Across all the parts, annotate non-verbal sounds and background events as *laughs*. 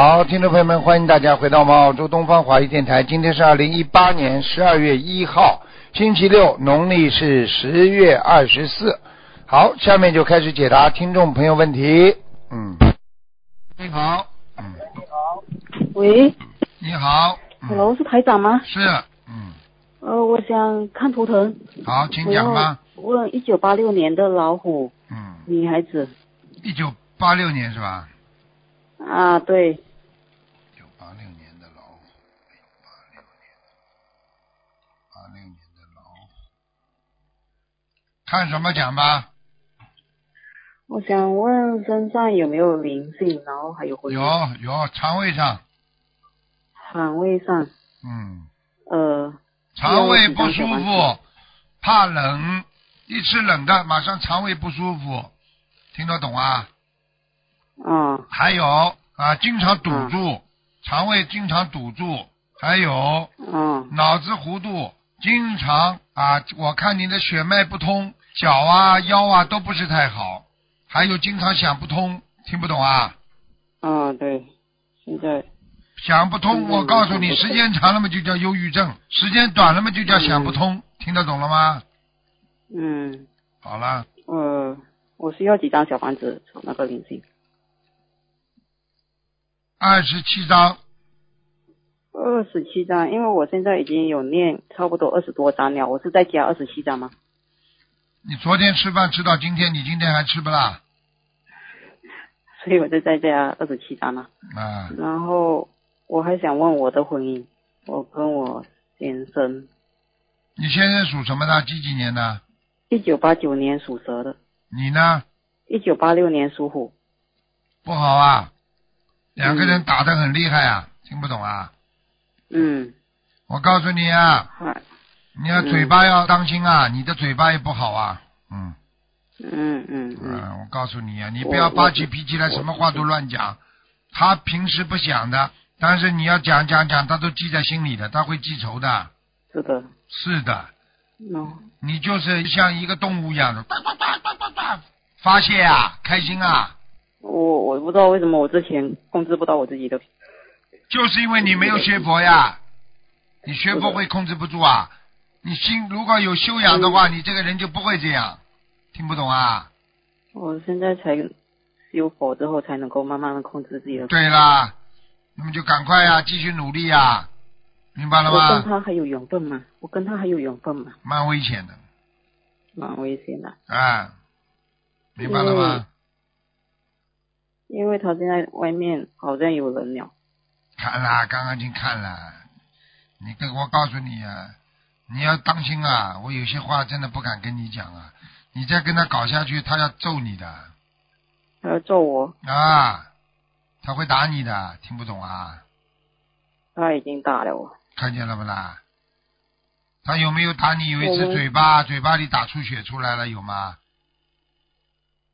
好，听众朋友们，欢迎大家回到我们澳洲东方华语电台。今天是二零一八年十二月一号，星期六，农历是十月二十四。好，下面就开始解答听众朋友问题。嗯，你好，嗯，喂你好，嗯，Hello，是台长吗？是，嗯，呃，我想看图腾。好，请讲吧。问一九八六年的老虎嗯，女孩子一九八六年是吧？啊，对，一九八六年的老虎，一九八六年，八六年的老虎，看什么讲吧？我想问身上有没有灵性，然后还有回有有，肠胃上，肠胃上，嗯，呃，肠胃不舒服，怕冷，一吃冷的马上肠胃不舒服，听得懂啊？嗯还有啊，经常堵住，肠胃经常堵住，还有嗯脑子糊涂，经常啊，我看你的血脉不通，脚啊、腰啊都不是太好，还有经常想不通，听不懂啊？啊，对，现在想不通，嗯我告诉你，嗯时间长了嘛就叫忧郁症，时间短了嘛就叫想不通，听得懂了吗？嗯好了，呃，我需要几张小房子从那个灵性？二十七张，二十七张，因为我现在已经有念差不多二十多张了，我是在加二十七张吗？你昨天吃饭吃到今天，你今天还吃不啦？所以我就再加二十七张了。啊，然后我还想问我的婚姻，我跟我先生，你先生属什么的？几几年的？一九八九年属蛇的，你呢？一九八六年属虎。不好啊，两个人打得很厉害啊，听不懂啊？嗯，我告诉你啊，嗨，你要嘴巴要当心啊，你的嘴巴也不好啊，嗯。嗯嗯嗯，嗯，我告诉你啊，你不要发起脾气来，什么话都乱讲。他平时不想的，但是你要讲讲讲，他都记在心里的，他会记仇的。是的，是的，嗯，你就是像一个动物一样的，发泄啊，开心啊，我我不知道为什么我之前控制不到我自己的，就是因为你没有学佛呀。你学佛会控制不住啊，你心如果有修养的话，你这个人就不会这样。听不懂啊？我现在才修佛之后才能够慢慢的控制自己的。对啦，那么就赶快呀，继续努力呀，明白了吗我跟？他还有缘分吗？我跟他还有缘分吗？蛮危险的，蛮危险的，啊，明白了吗？因为他现在外面好像有人了。看啦，刚刚已经看了，你跟我告诉你啊，你要当心啊，我有些话真的不敢跟你讲啊，你再跟他搞下去，他要揍你的他要揍我，啊，他会打你的，听不懂啊？他已经打了我。看见了不啦？他有没有打你？有一次嘴巴，嘴巴里打出血出来了，有吗？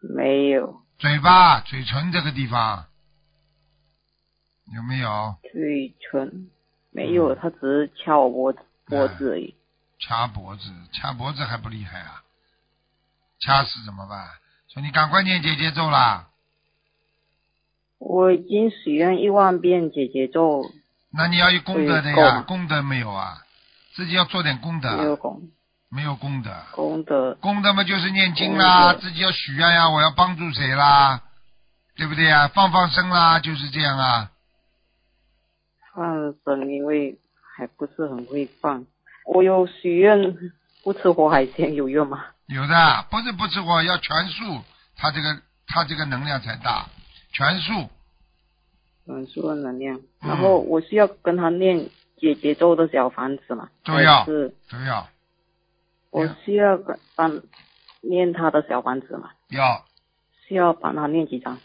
没有嘴巴、嘴唇这个地方有没有嘴唇，没有，他只是掐我脖子脖子而已。掐脖子？掐脖子还不厉害啊？掐死怎么办？说你赶快念姐姐咒啦！我已经许愿一万遍姐姐咒，那你要有功德的呀，功德没有啊？自己要做点功德没有德，功没有功德，功德。功德嘛就是念经啦，自己要许愿呀，我要帮助谁啦，对不对呀？放放生啦，就是这样啊。放生，因为还不是很会放。我有许愿不吃活海鲜，有用吗？有的，不是不吃活，要全素，它这个它这个能量才大，全素。全素的能量。嗯然后我需要跟他念姐姐咒的小房子嘛？都要还是都要我需要跟帮念他的小房子嘛？要需要帮他念几张？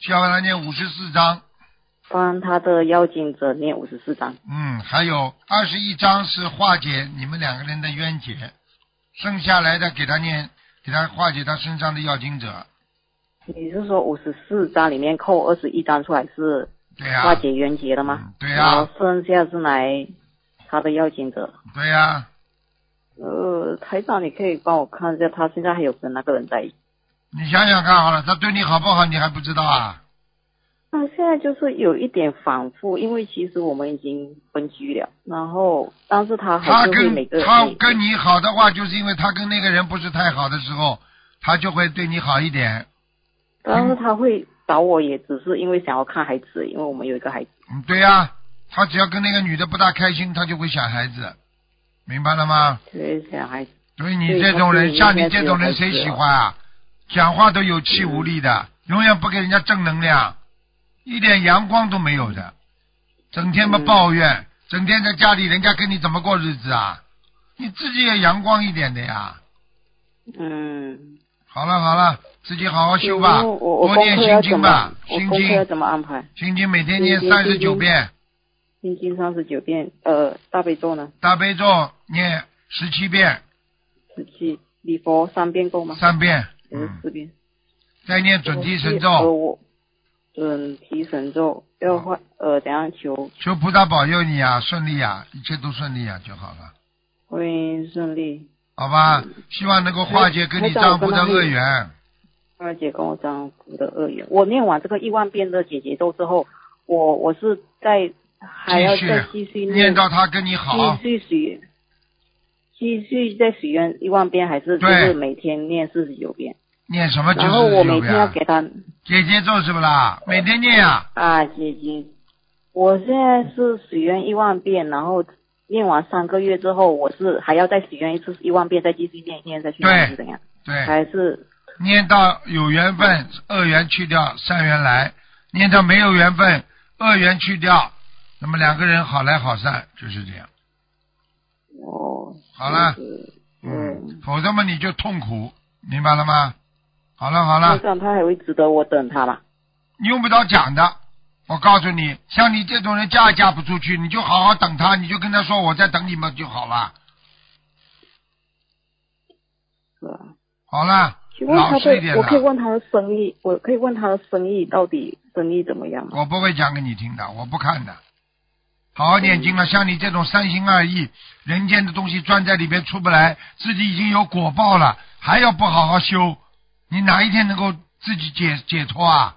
需要帮他念五十四章，帮他的要经者念五十四章。嗯，还有二十一章是化解你们两个人的冤结，剩下来的给他念，给他化解他身上的要经者，你是说五十四章里面扣二十一章出来是对呀、化解冤结的吗？嗯对呀、然后剩下是来他的要经者。对呀、呃，台长，你可以帮我看一下，他现在还有跟那个人在一起？你想想看好了，他对你好不好，你还不知道啊？那现在就是有一点反复，因为其实我们已经分居了，然后但是他他还是会跟每个他每跟你好的话，就是因为他跟那个人不是太好的时候，他就会对你好一点。但是他会找我，也只是因为想要看孩子，因为我们有一个孩子。嗯，对呀、他只要跟那个女的不大开心，他就会想孩子，明白了吗？对，想孩子。所以你这种人，像你这种人，谁喜欢啊？讲话都有气无力的，永远不给人家正能量，一点阳光都没有的，整天嘛嗯抱怨，整天在家里，人家跟你怎么过日子啊？你自己也阳光一点的呀。嗯。好了好了，自己好好修吧，多念心经吧心经怎么安排？心经每天念三十九遍，心经三十九遍，呃，大悲咒呢？大悲咒念十七遍，十七，礼佛三遍够吗？三遍，嗯，四遍？再念准提神呃，咒，我准提神咒要换，呃，怎样求求菩萨保佑你啊，顺利啊，一切都顺利啊就好了。会顺利？好吧，希望能够化解跟你丈夫的恶缘。二姐跟我丈夫的恶缘，我念完这个一万遍的姐姐咒之后，我我是在还要再继续念到他跟你好继，续许，继续再许愿一万遍，还是就是每天念四十九遍？念什么九然后我每天要？给他姐姐咒是不啦？每天念啊、啊，姐姐，我现在是许愿一万遍，然后念完三个月之后，我是还要再许愿一次一万遍，再继续念念再去，对还是怎样？对，还是念到有缘分，恶缘去掉，善缘来；念到没有缘分，恶缘去掉，那么两个人好来好散，就是这样。哦，好了嗯嗯，，否则嘛你就痛苦，明白了吗？好了好了，这样他还会值得我等他吗？你用不着讲的。我告诉你，像你这种人嫁也嫁不出去，你就好好等他，你就跟他说我在等你们就好了。是吧？好了，请问他的老实一点，我可以。问他的生意，我可以问他的生意到底生意怎么样吗？我不会讲给你听的，我不看的。好好念经了，像你这种三心二意、人间的东西钻在里面出不来，自己已经有果报了，还要不好好修，你哪一天能够自己解解脱啊？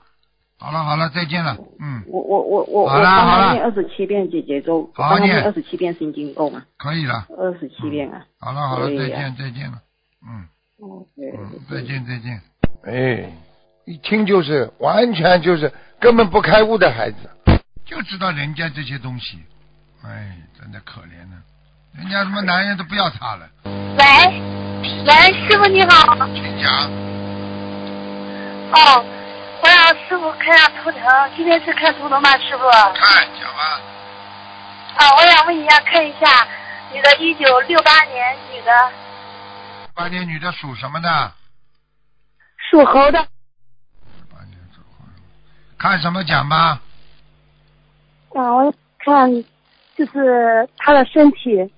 好了好了，再见了，嗯，我我我我好了好了念二十七遍姐姐咒，好二十七遍心经够吗？可以了，二十七遍啊。好了好了，再啊见再见了，嗯哦，对嗯，再见再见。哎，一听就是完全就是根本不开悟的孩子，就知道人家这些东西，哎，真的可怜呢。人家什么男人都不要他了，喂，喂，师傅你好。请讲。哦，我让师傅看下图腾，今天是看图腾吗，师傅？看，讲吧。啊，我想问一下，看一下你的一九六八年女的，八年女的属什么的？属猴的。八年属猴的。看什么讲吧？啊，我看就是她的身体，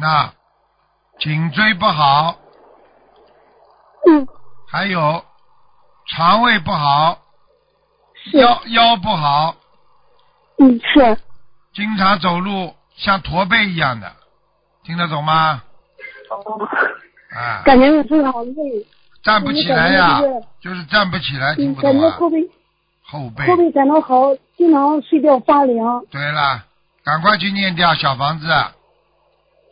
那颈椎不好，嗯，还有肠胃不好，腰腰不好，嗯是，经常走路像驼背一样的，听得懂吗？哦，啊，感觉我身上好累，站不起来呀、就是就是站不起来，听不懂啊？觉后背后背。后背感到好，经常睡觉发凉，对了，赶快去念掉小房子，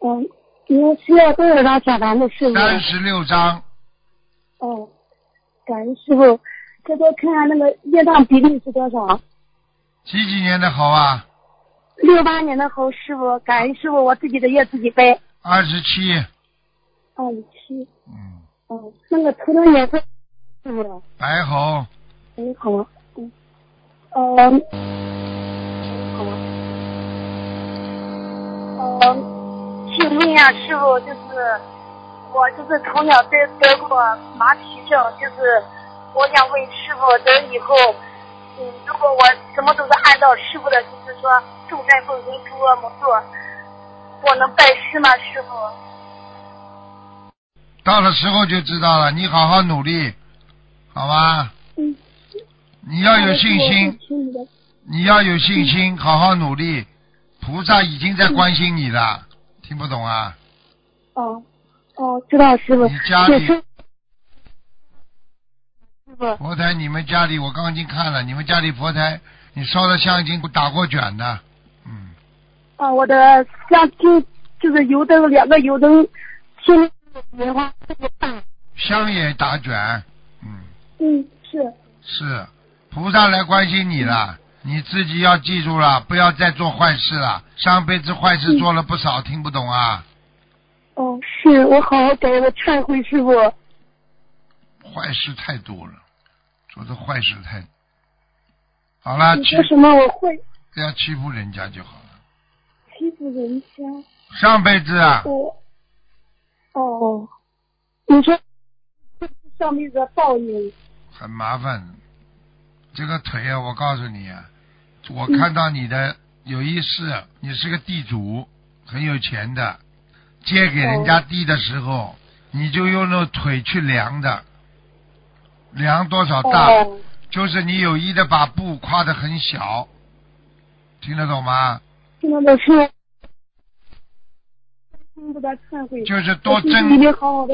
嗯，你需要多少张小房子？三十六章，哦，感恩师傅，再多看看那个业障比例是多少？几几年的猴啊？六八年的猴师傅，感恩师傅，我自己的业自己背。二十七，二十七，嗯，哦，那个图腾颜色，师傅的，白猴，哎，好了，嗯，嗯，好吧，嗯，请问一下师傅，就是我就是从小得得过马蹄症，就是我想问师傅，等以后，嗯，如果我什么都是按照师傅的，就是说众善奉行，诸恶莫作，我能拜师吗，师傅？到了时候就知道了。你好好努力，好吗？嗯，你要有信心。你要有信心，好好努力。菩萨已经在关心你了，听不懂啊？哦，哦，知道师傅。你家里师傅傅。佛台，你们家里我刚刚已经看了，你们家里佛台，你烧的香已经打过卷的，嗯，啊，我的香就就是油灯两个油灯，天莲花这么大。香也打卷，嗯，嗯，是。是，菩萨来关心你了，你自己要记住了，不要再做坏事了。上辈子坏事做了不少，听不懂啊？哦，是我好好改，我忏悔师傅。坏事太多了，做的坏事太。好了，欺你说什么我会不要欺负人家就好了。欺负人家？上辈子啊，我。哦，你说这是上辈子的报应。很麻烦。这个腿啊，我告诉你啊，我看到你的有一世，你是个地主，很有钱的，借给人家地的时候，你就用那腿去量的，量多少大，哦，就是你有意的把布夸得很小，听得懂吗？听得忏悔。就是多争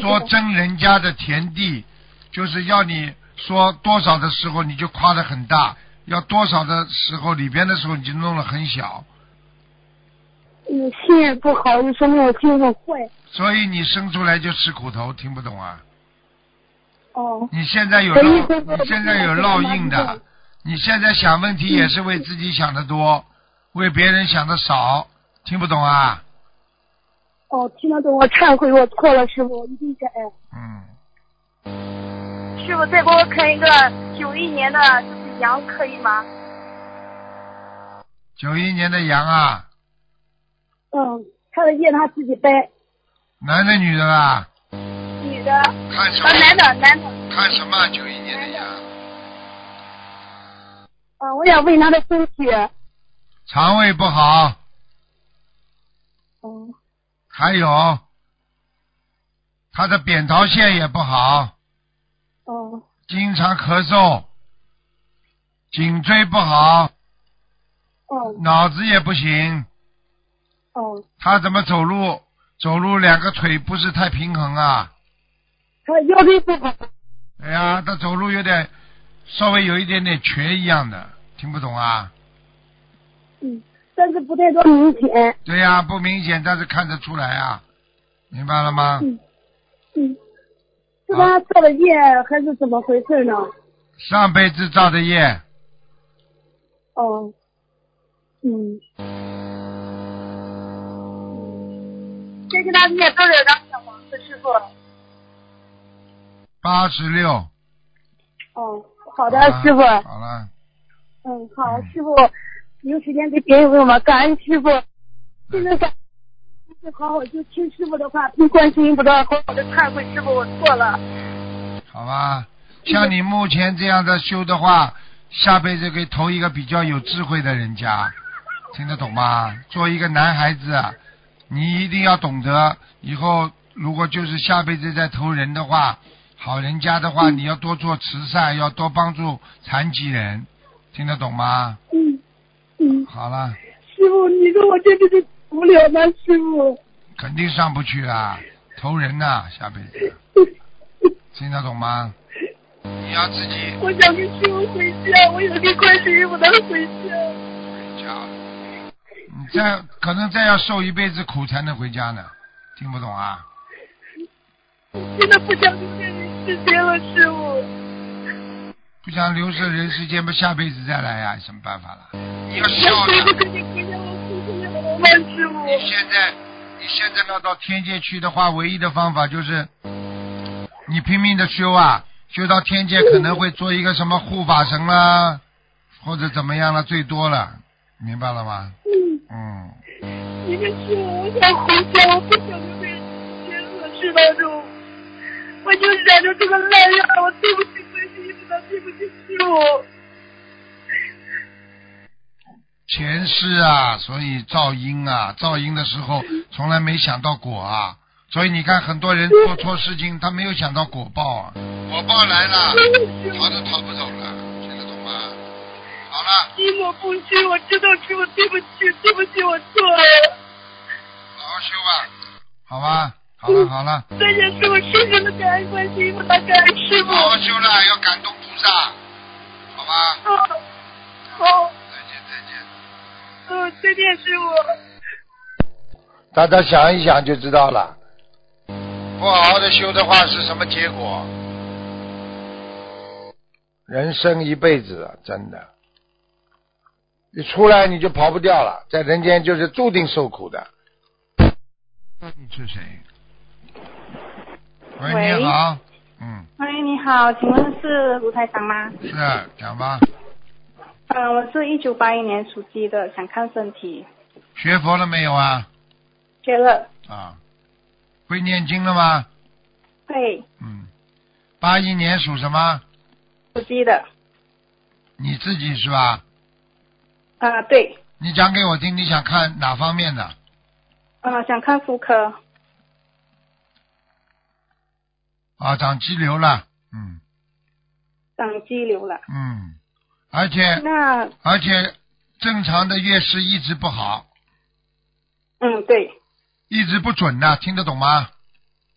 多争人家的田地，就是要你说多少的时候你就夸的很大，要多少的时候里边的时候你就弄得很小，嗯，心也不好，就说明我心很坏。所以你生出来就吃苦头，听不懂啊？哦，你现在有烙，你现在有烙印的你现在想问题也是为自己想的多，为别人想的少，听不懂啊？哦，听得懂，我忏悔，我错了，师傅，我一定改。嗯，师傅再给我看一个九一年的，就是羊，可以吗？九一年的羊啊，嗯，他的业他自己背。男的女的啦？女的，啊，看什么？男的，男的，看什么？九一年的呀，啊，我想问他的身体。肠胃不好，嗯，还有他的扁桃腺也不好，哦，经常咳嗽，颈椎不好，哦，脑子也不行。哦，他怎么走路？走路两个腿不是太平衡啊！他腰椎不好。哎呀，他走路有点稍微有一点点瘸一样的，听不懂啊？嗯，但是不太多明显。对呀、不明显，但是看得出来啊，明白了吗？嗯，嗯，是他造的业还是怎么回事呢？上辈子造的业，哦，嗯，再给他念多少张小房子，师傅？八十六。哦，好的好，师傅。好了，嗯，好嗯，师傅，有时间给别人问吗？感恩师傅，现在感恩好好就听师傅的话，听观世音菩萨，好好的忏悔，师傅我错了。好吧。像你目前这样的修的话，下辈子可以投一个比较有智慧的人家，听得懂吗？做一个男孩子，啊你一定要懂得，以后如果就是下辈子再投人的话，好人家的话，你要多做慈善，要多帮助残疾人，听得懂吗？嗯嗯，好了，师傅，你说我这辈子不了吗？师傅，肯定上不去啦，投人呐、下辈子 *laughs* 听得懂吗？你要自己我想跟师傅回家，我想跟观世音菩萨回家。回家，你再可能再要受一辈子苦才能回家呢，听不懂啊？真的不想留在人世间了，师傅。不想流逝人世间，不下辈子再来呀、有什么办法了？你要我孝谁都的。你现在，你现在要到天界去的话，唯一的方法就是你拼命的修啊，修到天界可能会做一个什么护法神啦，或者怎么样了，最多了，明白了吗？嗯，嗯，你们师傅，我想回家，我不想留在人世事当中，我就染着这个烂样，我对不起观世音菩萨，对不起师傅。前世啊，所以造因啊，造因的时候从来没想到果啊，所以你看很多人做错事情，他没有想到果报啊，果报来了，逃都逃不走了？好了，因我不虚，我知道师傅，对不起，对不起，我错了。好好修吧，好吧，好了好了，再见，师傅，深深的感恩观世音菩萨，感恩师傅。好好修了，要感动菩萨萨，好吧？哦，好，再见再见。嗯，再见师傅。大家想一想就知道了。不好好的修的话是什么结果？人生一辈子，真的，一出来你就跑不掉了，在人间就是注定受苦的。你是谁？喂，你好，嗯，喂，你好，请问是卢台长吗？是讲吧，嗯、我是一九八一年属鸡的，想看身体。学佛了没有啊？学了，啊，会念经了吗？会嗯，八一年属什么？属鸡的。你自己是吧？啊、对，你讲给我听，你想看哪方面的？啊、想看妇科。啊，长肌瘤了，嗯。长肌瘤了。嗯，而且那，而且正常的月事一直不好，嗯，对，一直不准的，听得懂吗？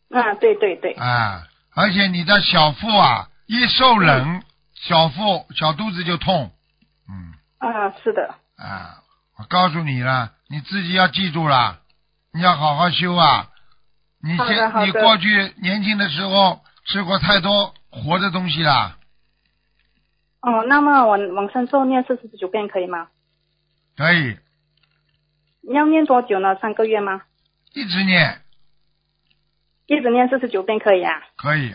啊，对对对，啊，而且你的小腹啊，一受冷，小腹小肚子就痛，嗯啊，是的，啊，我告诉你了，你自己要记住了，你要好好修啊。你现你过去年轻的时候吃过太多活的东西了，哦，那么我往生咒念四十九遍可以吗？可以要念多久呢？三个月吗？一直念，一直念四十九遍可以啊？可以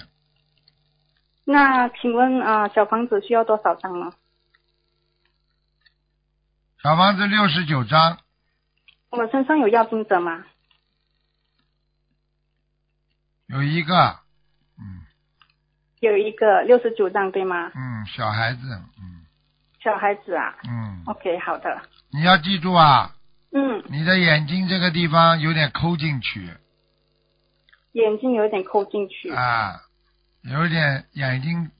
那请问啊、小房子需要多少张呢？小房子六十九张，我身上有要经者吗？有一个，嗯有一个六十九张对吗？嗯，小孩子，嗯小孩子啊。嗯，OK，好的。你要记住啊，嗯，你的眼睛这个地方有点抠进去眼睛有点抠进去。啊，有点眼睛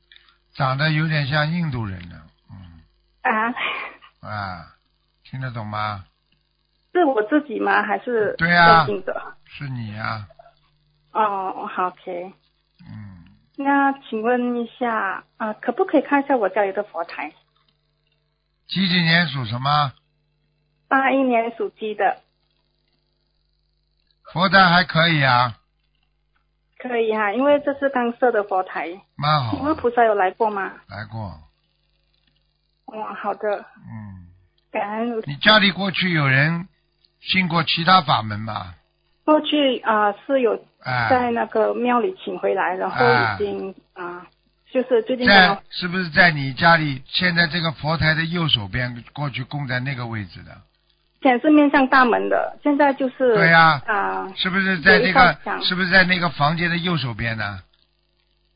长得有点像印度人的，嗯啊，啊，听得懂吗？是我自己吗？还是对啊要经者？是你呀、哦，好，OK。嗯，那请问一下啊、可不可以看一下我家里的佛台？几几年属什么？八一年属鸡的，佛台还可以啊，可以哈、因为这是刚设的佛台。蛮好请，问菩萨有来过吗？来过，哦，好的，嗯，感恩。你家里过去有人信过其他法门吗？过去啊、是有哎，在那个庙里请回来，然后啊已经啊、就是最近在是不是在你家里现在这个佛台的右手边，过去供在那个位置的？显是面向大门的，现在就是对呀啊、是不是在那个是不是在那个房间的右手边呢？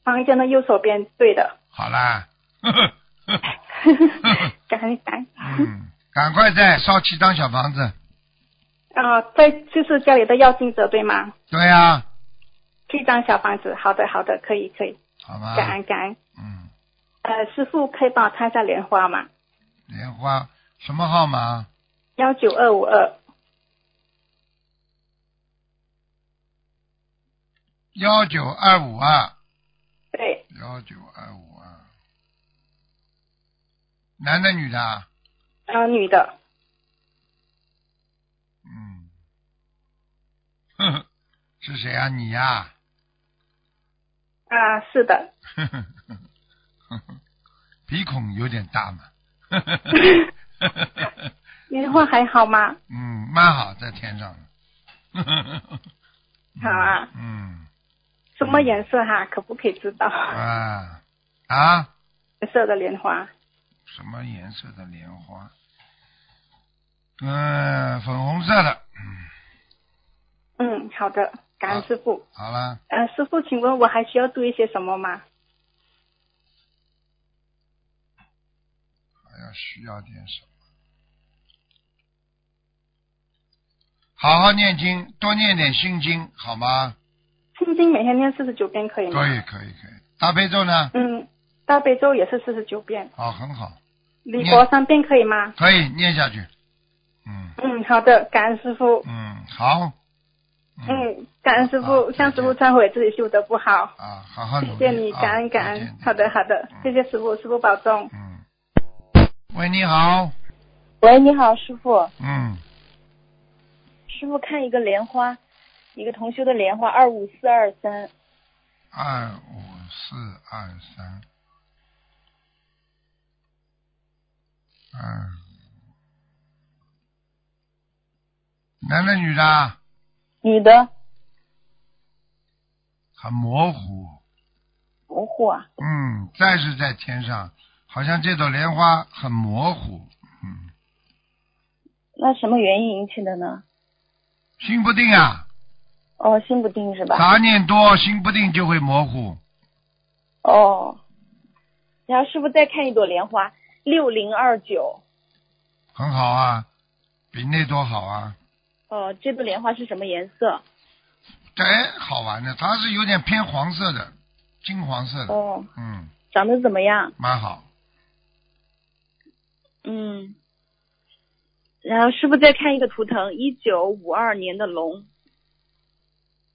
房间的右手边，对的。好啦，感恩感恩。嗯，赶快再烧七张小房子。啊，在就是家里的要经者对吗？对呀、七张小房子，好的好的，可以可以，好吧？感恩感恩。嗯，呃，师傅可以帮我看一下莲花吗？莲花什么号码？幺九二五二，幺九二五二，对，幺九二五二，男的女的啊？呃，女的，嗯，呵呵，是谁啊？你呀、啊，是的，呵呵呵呵鼻孔有点大嘛。莲花 *laughs* *laughs* 还好吗？嗯，蛮好，在天上。好啊。嗯什么颜色哈？可不可以知道？啊啊，颜色的莲花，什么颜色的莲花？嗯，粉红色的。嗯，嗯，好的，感恩师傅。好了，呃，师傅，请问我还需要注意些什么吗？还要需要点什么？好好念经，多念点心经，好吗？心经每天念四十九遍可以吗？可以，可以，可以。大悲咒呢？嗯，大悲咒也是四十九遍，哦，很好，礼佛三遍可以吗？可以念下去。嗯嗯，好的，感恩师傅。嗯，好，嗯，感恩师傅，向师傅忏悔自己修的不好。啊，好好。谢谢你，啊感恩感恩。好的好的，谢谢师傅，师傅保重。嗯。喂，你好。喂，你好，师傅。嗯，师傅看一个莲花，一个同修的莲花，二五四二三。二五四二三，二，男的女的？女的，很模糊。模糊啊。嗯，再是在天上，好像这朵莲花很模糊。嗯，那什么原因引起的呢？心不定啊，哦，心不定是吧？杂念多，心不定就会模糊。哦。然后师傅再看一朵莲花，六零二九。很好啊，比那朵好啊。哦，这朵莲花是什么颜色？哎，好玩的，它是有点偏黄色的，金黄色的。哦，嗯，长得怎么样？蛮好。嗯。然后师傅再看一个图腾，一九五二年的龙，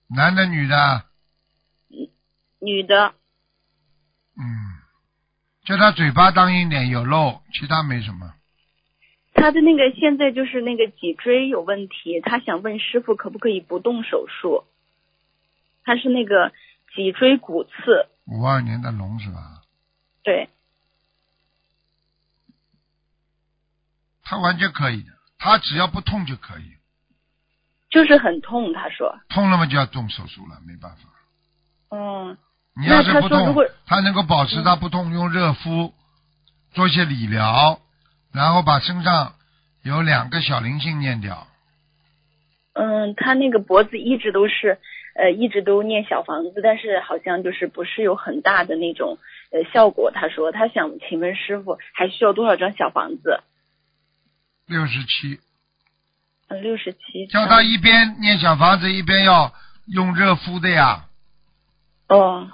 男的女的？女的。嗯，叫他嘴巴当心点，有漏，其他没什么。他的那个现在就是那个脊椎有问题，他想问师傅可不可以不动手术？他是那个脊椎骨刺，五二年的龙是吧？对，他完全可以的，他只要不痛就可以，就是很痛。他说，痛了嘛就要动手术了，没办法。嗯，你要是不痛那他能够保持他不痛，用热敷，做一些理疗，然后把身上有两个小灵性念掉。嗯，他那个脖子一直都是呃一直都念小房子，但是好像就是不是有很大的那种呃效果。他说他想请问师傅还需要多少张小房子？六十七，嗯，六十七。叫他一边念小房子，一边要用热敷的呀。哦，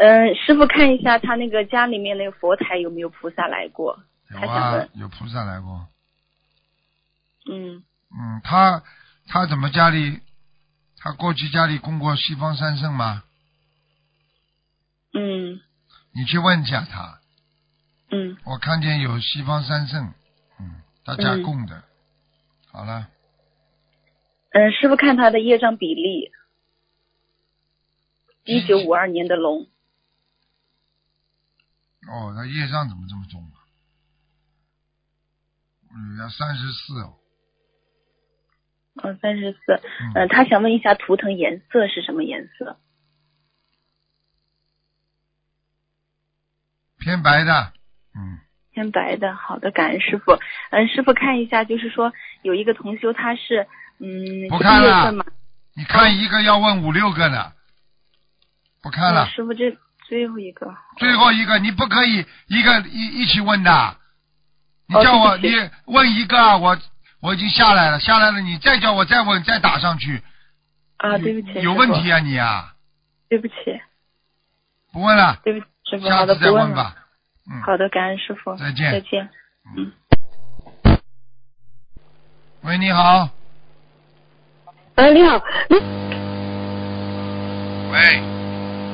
嗯，师傅看一下他那个家里面那个佛台有没有菩萨来过？有啊，有菩萨来过。嗯，嗯，他他怎么家里？他过去家里供过西方三圣吗？嗯你去问一下他。嗯，我看见有西方三圣，嗯，他家嗯供的。好了，嗯，师傅看他的业障比例，一九五二年的龙，哦，那业障怎么这么重啊？嗯，要三十四哦。哦，三十四，嗯，嗯，他想问一下图腾颜色是什么颜色？偏白的，嗯，偏白的，好的，感恩师傅。嗯，师傅看一下，就是说有一个同修，他是嗯不看了你看一个要问五六个呢，不看了嗯。师傅这最后一个，最后一个你不可以一个一一起问的，你哦叫我你问一个，我我已经下来了，下来了，你再叫我再问再打上去，啊，对不起，有问题啊你啊，对不起，不问了，对不起，师傅，下好的，次再不问了。问吧，嗯，好的，感恩师傅，再见。再见。嗯。喂，你好，喂，你好，喂，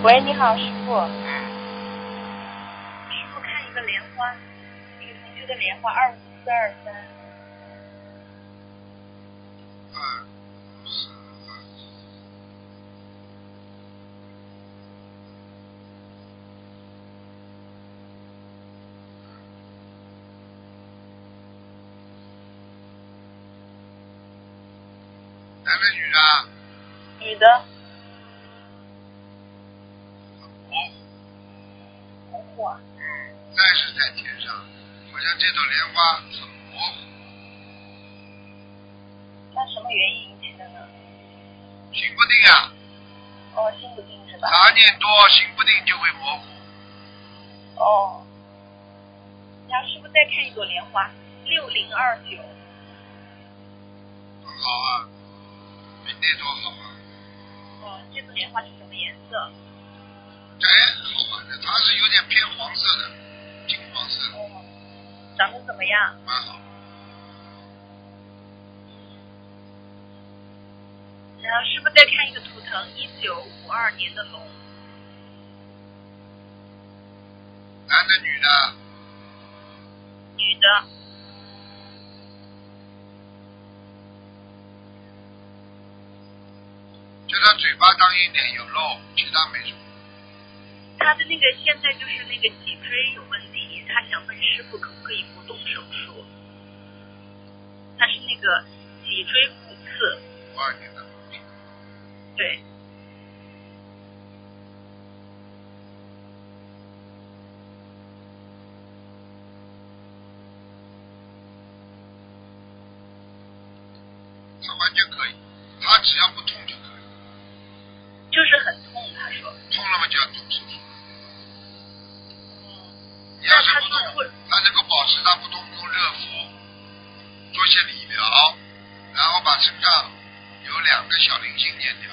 喂，你好，师傅。师傅看一个莲花，一个同修的莲花，二五四二三。二四二男的女的？女的，模糊。啊。再是在天上，好像这朵莲花很模糊，那什么原因引起的呢？心不定啊，哦，心不定是吧？杂念多，心不定就会模糊。哦。然后师傅再看一朵莲花，六零二九。很好啊，比那朵好啊。哦，这朵莲花是什么颜色？哎，好玩的，它是有点偏黄色的，金黄色的，长得怎么样？蛮好。然然后师傅再看一个图腾，一九五二年的龙，男的女的？女的，就他嘴巴当一点有肉，其他没什么。她的那个现在就是那个脊椎有问题，他想问师傅可不可以不动手术？他是那个脊椎骨刺，五二年的，对，他完全可以，他只要不痛就可以，就是很痛，她说。痛了嘛就要动手术。嗯，你要是不那他说动，他能够保持他不动，用热敷，做些理疗，然后把身上有两个小灵性念掉。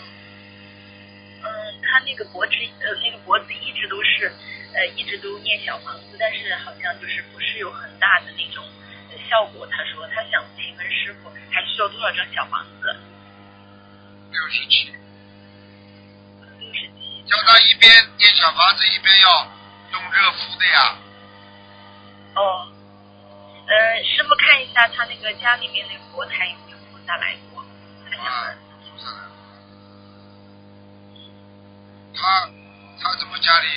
嗯，他那个脖子呃那个脖子一直都是呃一直都念小房子，但是好像就是不是有很大的那种呃效果。他说他想请问师傅还需要多少张小房子？六十七，六十七。叫他一边念小房子，一边要用热敷的呀。哦，呃，师傅看一下他那个家里面那个佛台有没有菩萨来过？他想啊问。，菩萨来了。他他怎么家里？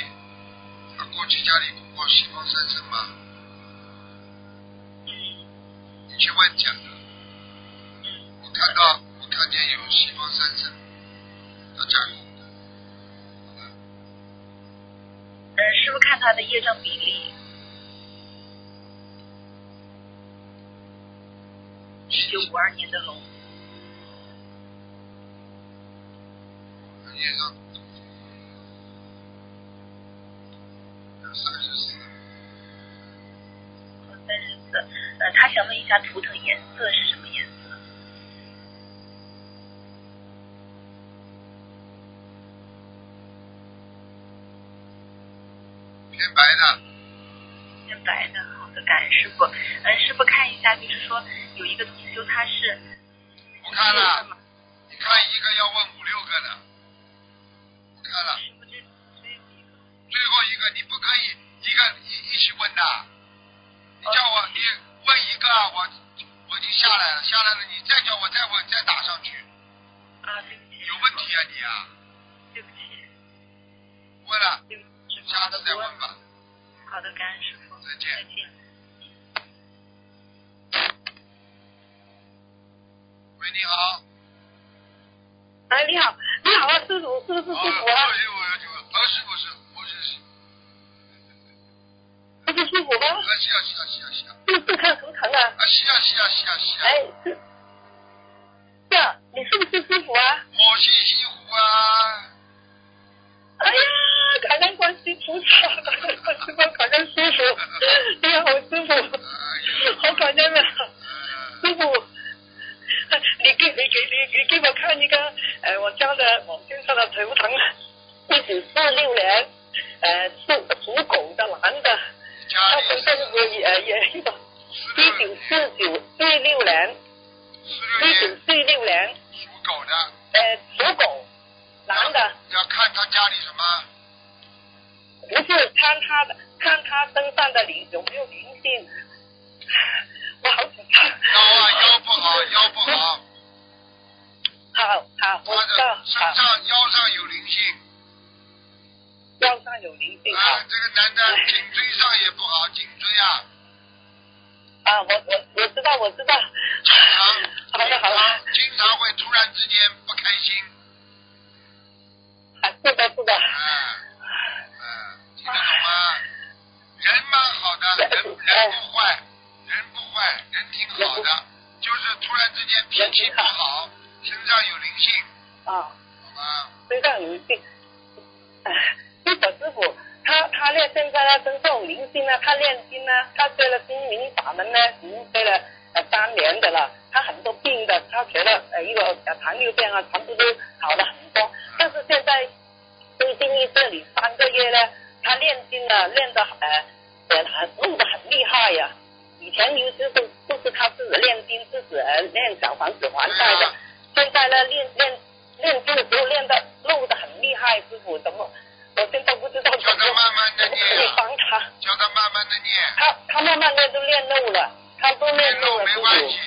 他过去家里供过西方三圣吗？嗯你去问讲的。嗯，我看到我看见有西方三圣，他家里呃，师傅看他的业障比例，一九五二年的龙。他想问一下图腾颜色是什么颜色？偏白的，偏白的，好的，感恩师傅。嗯，师傅看一下，就是说有一个同修他是，我看了，你看一个要问五六个的，我看了。最后一个你不可以一个一一起问的，你叫我你问一个，我我已经下来了，下来了，你再叫我再问再打上去，啊，对不起。有问题啊你啊，对不起，问了。下次再问吧，好的，感恩师傅。再见再见。喂你好，哎，你好，你好啊，师傅，是不是哦，师傅啊？我是我是我是不是我是是，不是师傅吗？啊是啊是啊是啊是啊，是是看图腾啊。啊是啊是啊是啊是啊，哎，是，是啊，你是不是师傅啊？我是师傅啊，哎呀，感恩观世菩萨，感恩观世菩萨，感恩师傅，你好，师傅，哎呀，好感恩啊，呃师傅。你给你给你你给我看一个，呃，我家的我身上的图腾，一九四六年，呃，属属狗的男的，他身上也也也一个，一九四九四六年，一九年四六年，属狗的，呃，属狗，男的，要看他家里什么，不是看他的，看他身上的灵有没有灵性，*sighs* 我好紧张。腰啊腰不好，腰不好，*laughs* 好好，我他知道的，身，上腰上有灵性，腰上有灵性啊，这个男的颈椎上也不好，颈椎啊，啊，我我我知道我知道，经常 *laughs* 好的好的，经常会突然之间不开心，啊是的是的，啊，啊，听得懂吗？人蛮好的，*laughs* 人人不坏，人不坏，人挺好的，就是突然之间脾气不好，身上有灵性，啊，好吧？身上有灵性，哎，师傅师傅，他他练现在呢身上有灵性呢，他练经呢，他学了心灵法门呢，已经学了呃三年的了，他很多病的，他学了呃一个呃糖尿病啊，全部都好了很多，但是现在最近一这里三个月呢，他练经呢练的呃呃很弄得很厉害呀、以前有就是都是他自己练经，自己呃练小房子还债的，现在呢练练练字的时候练的漏的很厉害，师傅怎么？我现在不知道怎么叫他慢慢的怎么可以念，帮他。叫他慢慢的念，他他慢慢的都练漏了，他都念练漏了，漏没。关系，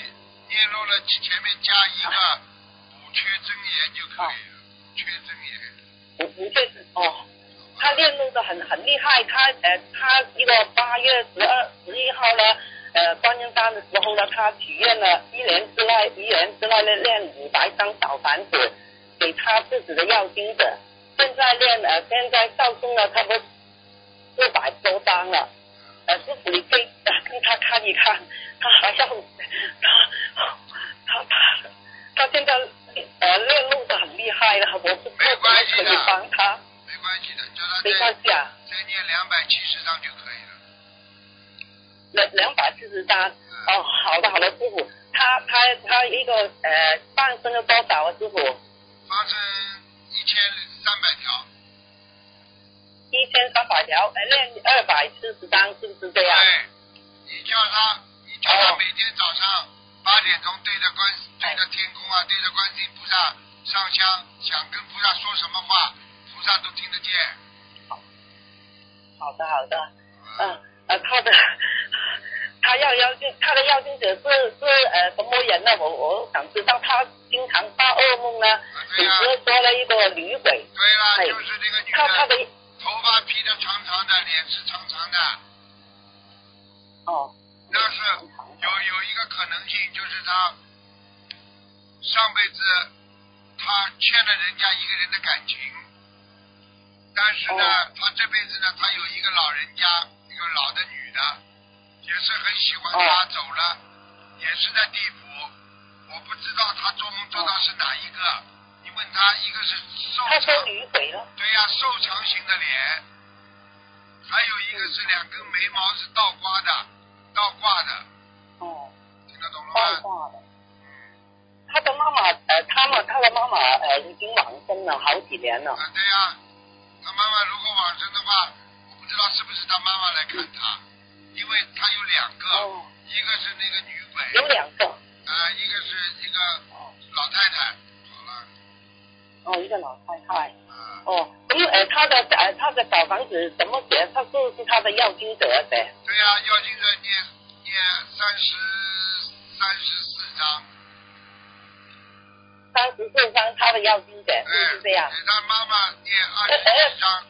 念漏了前面加一个补缺真言就可以了，缺真言。不不确实哦，他练漏的很很厉害，他呃他一个八月十二十一号呢，呃观音山的时候呢，他许愿了一年之内一年之内呢练五百张小房子给他自己的要经者，现在练呃现在到送了差不多四百多张了，呃师傅你可以 *laughs* 呃跟他看一看，他还要他他他他现在呃练路的很厉害了，我不知道没怎么可以关系的帮他。没关系的，叫他没关再系啊，再念两百七十张就可以了。两两百四十张。哦，好的好的，师傅，他他他一个呃半生了多少啊，师傅？发生一千三百条，一千三百条，呃，练二百四十张，是不是这样？对，你叫他，你叫他每天早上八点钟对着观对着天空啊，对着观世音菩萨上香，想跟菩萨说什么话，菩萨都听得见。好的好的，嗯呃他的他要要求他的要经者是是呃什么人呢？我我想知道他经常发噩梦呢，啊，有时对呀、候说了一个女鬼，对啦，哎就是这个女他他的头发披的长长的，脸是长长的，哦。那是有有一个可能性，就是他上辈子他欠了人家一个人的感情，但是呢，哦。他这辈子呢，他有一个老人家，一个老的女的，也是很喜欢他，哦走了，也是在地府，我不知道他做梦做到是哪一个，你问他，一个是瘦他说长，女鬼了，对呀、瘦长型的脸，还有一个是两根眉毛是倒挂的，倒挂的，哦。听得懂了吗？倒挂的。他的妈妈，呃，他们他的妈妈，呃，已经往生了好几年了。啊，对呀、他妈妈如果往生的话，我不知道是不是他妈妈来看他，因为他有两个，哦，一个是那个女鬼，有两个，啊、一个是一个老太太，好了，哦，一个老太太。啊、哦，因为呃，他的呃他的小房子怎么写？他是是他的要经者的。对呀、要经者念念三十三十四章，三十四张他的要经者，是是这样？给他妈妈念二十七章，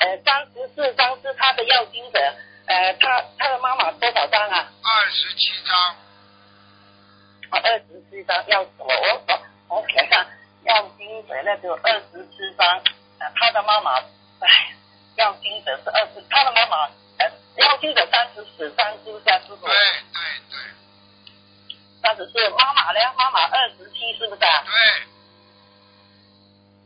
呃，三十四张是他的要经者，呃，他他的妈妈多少张啊？二十七张，啊，二十七张要我我我我给他要经者那就二十七张，呃，他的妈妈，唉，要经者是二十，他的妈妈呃要经者三十四张是不是啊，师傅对？对对三十四，妈妈呢？妈妈二十七是不是啊？对，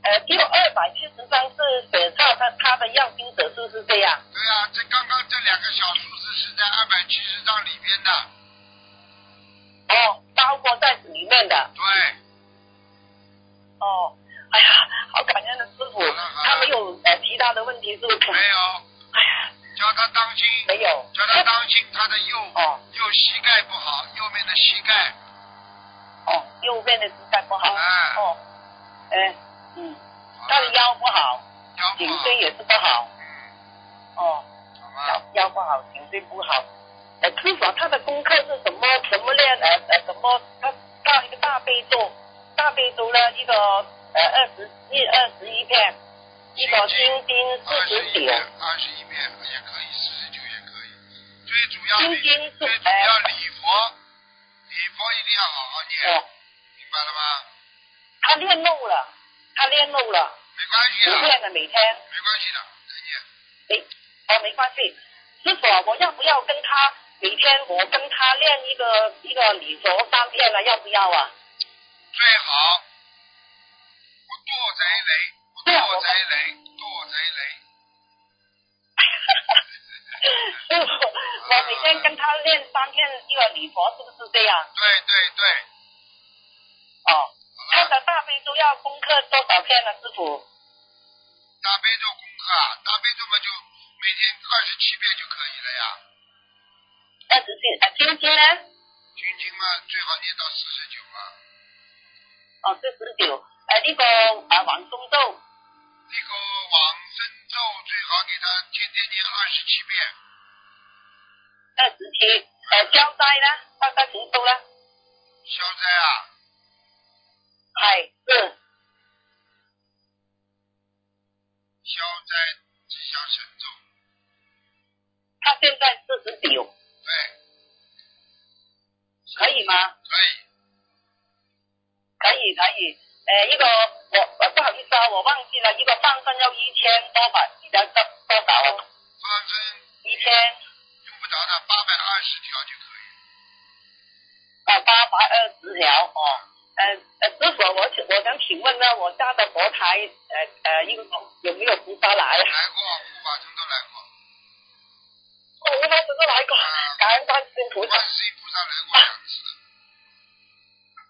呃，只有二百七十张是写他他他的要经者，是不是这样？对啊、这刚刚这两个小数字是在二百七十张里边的，哦，包括在里面的。对。哦，哎呀，好感恩的师傅他没有呃其他的问题是不是？没有，哎呀，叫他当心，没有。叫他当心他的右哦右膝盖不好，右面的膝盖，哦，右边的膝盖不好。哎哦，哎，嗯，他的腰不好，颈椎也是不好。嗯，哦，腰？腰不好，颈椎不好。呃，至少他的功课是什么？什么练？呃呃，什么？他大一个大悲咒，大悲咒呢一个呃二十一二十一片，一个心经二四十九。十一遍，二十一遍也可以，四十九也可以。最主要礼，心经是最主要礼佛，礼佛一定要好好念，哦，明白了吗？他练漏了，他练漏了，没关系的，不练了每天。没关系的，再见。没哦，没关系。师傅啊，我要不要跟他每天我跟他练一个一个礼佛三遍了？要不要啊？最好，我剁贼雷，我剁贼雷，剁贼雷。师傅，我每天跟他练三遍一个礼佛，是不是这样？对对对，哦，大悲咒要功课多少遍呢？师傅？大悲咒功课啊，大悲咒嘛就每天二十七遍就可以了呀。二十七，啊，心经呢？心经嘛最好念到四十九啊。哦，四十九。呃，那个啊，往生咒那个往生咒最好给他天天念二十七遍，二十七，呃，消灾呢，消灾行咒呢，消灾啊，系是消灾吉祥神咒，他现在四十九，对，可以吗？可以，可以可以，呃，一个我呃不好意思啊，我忘记了，一个放生要一千多吧，你的多多少啊？放生一千用不着的，八百二十条就可以。啊八百二十条哦。呃呃，师傅，我请我想请问呢，我家的佛台呃呃一个有没有菩萨来？来过，护法神都来过，哦，我们都来过，*laughs* 感恩观世音菩萨观世音菩萨来过两次。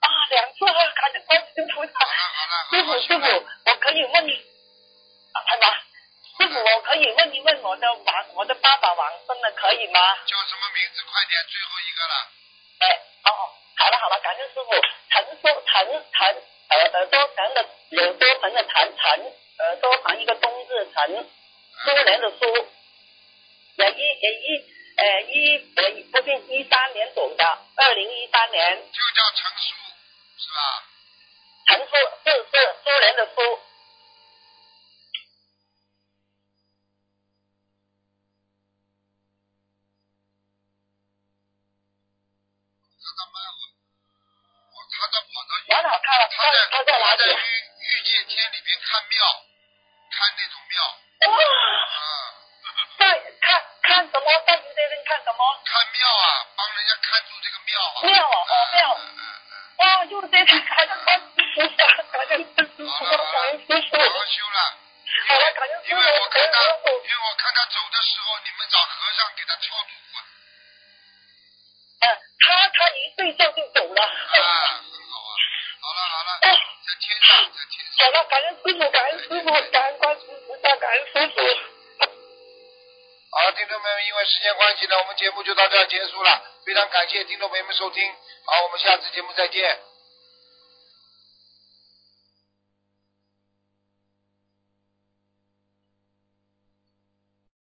啊，两次啊，感恩观世音菩萨。师傅，师傅。，我可以问你，啊，是吗？师傅，我可以问一问我的王我的爸爸王生了，可以吗？叫什么名字？快点，最后一个了。好了好了，感恩师傅。陈说陈陈耳耳朵陈的耳朵陈的陈陈耳朵旁一个冬字陈，苏联的苏，呃一呃一呃一呃不是一三年走的，二零一三年，就叫陈叔，是吧？陈苏是是苏联的苏。他到蛮好，我他到跑到他在他在哪里？他在御御界天里边看庙，看那种庙哇，啊，在看看什么？在你这边看什么？看庙啊，帮人家看住这个庙啊。庙啊哦庙嗯嗯嗯哇，就这个感恩观世音菩萨，感恩师傅，好了好感恩了，师傅。好好修了。好了，感恩师傅，因为我看他。因为我看他走的时候，你们找和尚给他超度过嗯，他他一睡觉就走了。啊。好了，感恩师傅，感恩师傅，感恩观世音菩萨，感恩师傅。好，听众朋友们，因为时间关系呢，我们节目就到这结束了。非常感谢听众朋友们收听，好，我们下次节目再见。